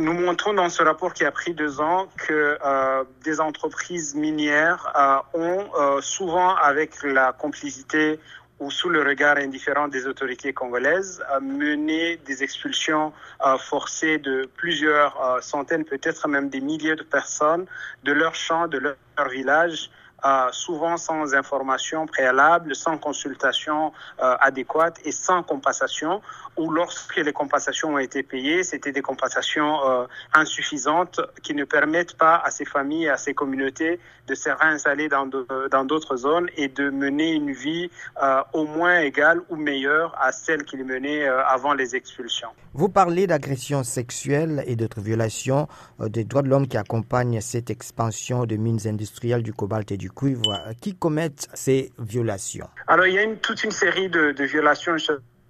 Nous montrons dans ce rapport qui a pris deux ans que euh, des entreprises minières euh, ont euh, souvent, avec la complicité ou sous le regard indifférent des autorités congolaises, mené des expulsions forcées de plusieurs centaines, peut-être même des milliers de personnes de leur champ, de leur, village, souvent sans information préalable, sans consultation adéquate et sans compensation, ou lorsque les compensations ont été payées, c'était des compensations euh, insuffisantes qui ne permettent pas à ces familles, à ces communautés de se réinstaller dans dans d'autres zones et de mener une vie euh, au moins égale ou meilleure à celle qu'ils menaient euh, avant les expulsions. Vous parlez d'agressions sexuelles et d'autres violations des droits de l'homme qui accompagnent cette expansion de mines industrielles du cobalt et du cuivre. Qui commettent ces violations Alors il y a une, toute une série de, violations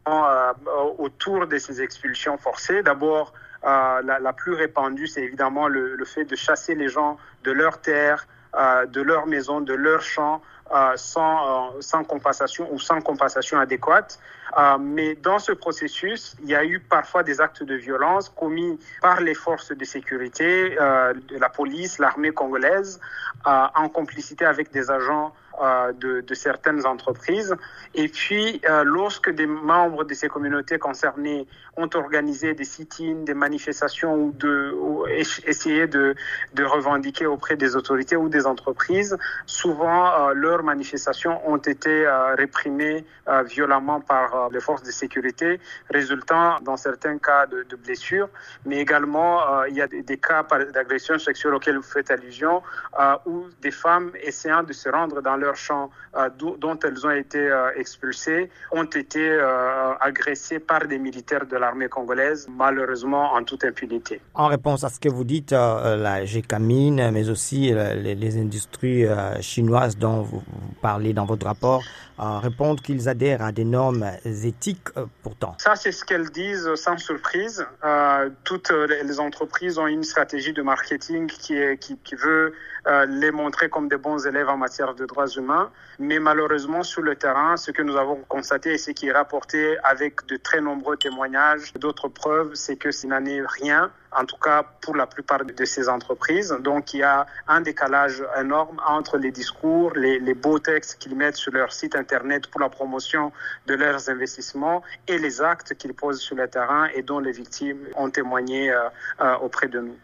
euh, autour de ces expulsions forcées. D'abord, euh, la, plus répandue, c'est évidemment le, le, fait de chasser les gens de leurs terres, euh, de leurs maisons, de leurs champs, euh, sans, euh, sans compensation ou sans compensation adéquate. Mais dans ce processus, il y a eu parfois des actes de violence commis par les forces de sécurité, la police, l'armée congolaise, en complicité avec des agents de, de, certaines entreprises. Et puis, euh, lorsque des membres de ces communautés concernées ont organisé des sit-ins, des manifestations ou, de, ou essayé de, revendiquer auprès des autorités ou des entreprises, souvent euh, leurs manifestations ont été euh, réprimées violemment par les forces de sécurité, résultant dans certains cas de, de blessures, mais également il y a des, des cas d'agression sexuelle auxquels vous faites allusion, où des femmes essayant de se rendre dans leur champ dont elles ont été expulsés ont été euh, agressés par des militaires de l'armée congolaise, malheureusement en toute impunité. En réponse à ce que vous dites, euh, la GECAMINE, mais aussi euh, les, les, industries chinoises dont vous parlez dans votre rapport, répondent qu'ils adhèrent à des normes éthiques pourtant. Ça, c'est ce qu'elles disent sans surprise. toutes les entreprises ont une stratégie de marketing qui, est, qui, qui veut les montrer comme des bons élèves en matière de droits mais malheureusement sur le terrain, ce que nous avons constaté et ce qui est rapporté avec de très nombreux témoignages, d'autres preuves, c'est que ce n'en rien, en tout cas pour la plupart de ces entreprises. Donc il y a un décalage énorme entre les discours, les, les beaux textes qu'ils mettent sur leur site internet pour la promotion de leurs investissements et les actes qu'ils posent sur le terrain et dont les victimes ont témoigné euh, euh, auprès de nous.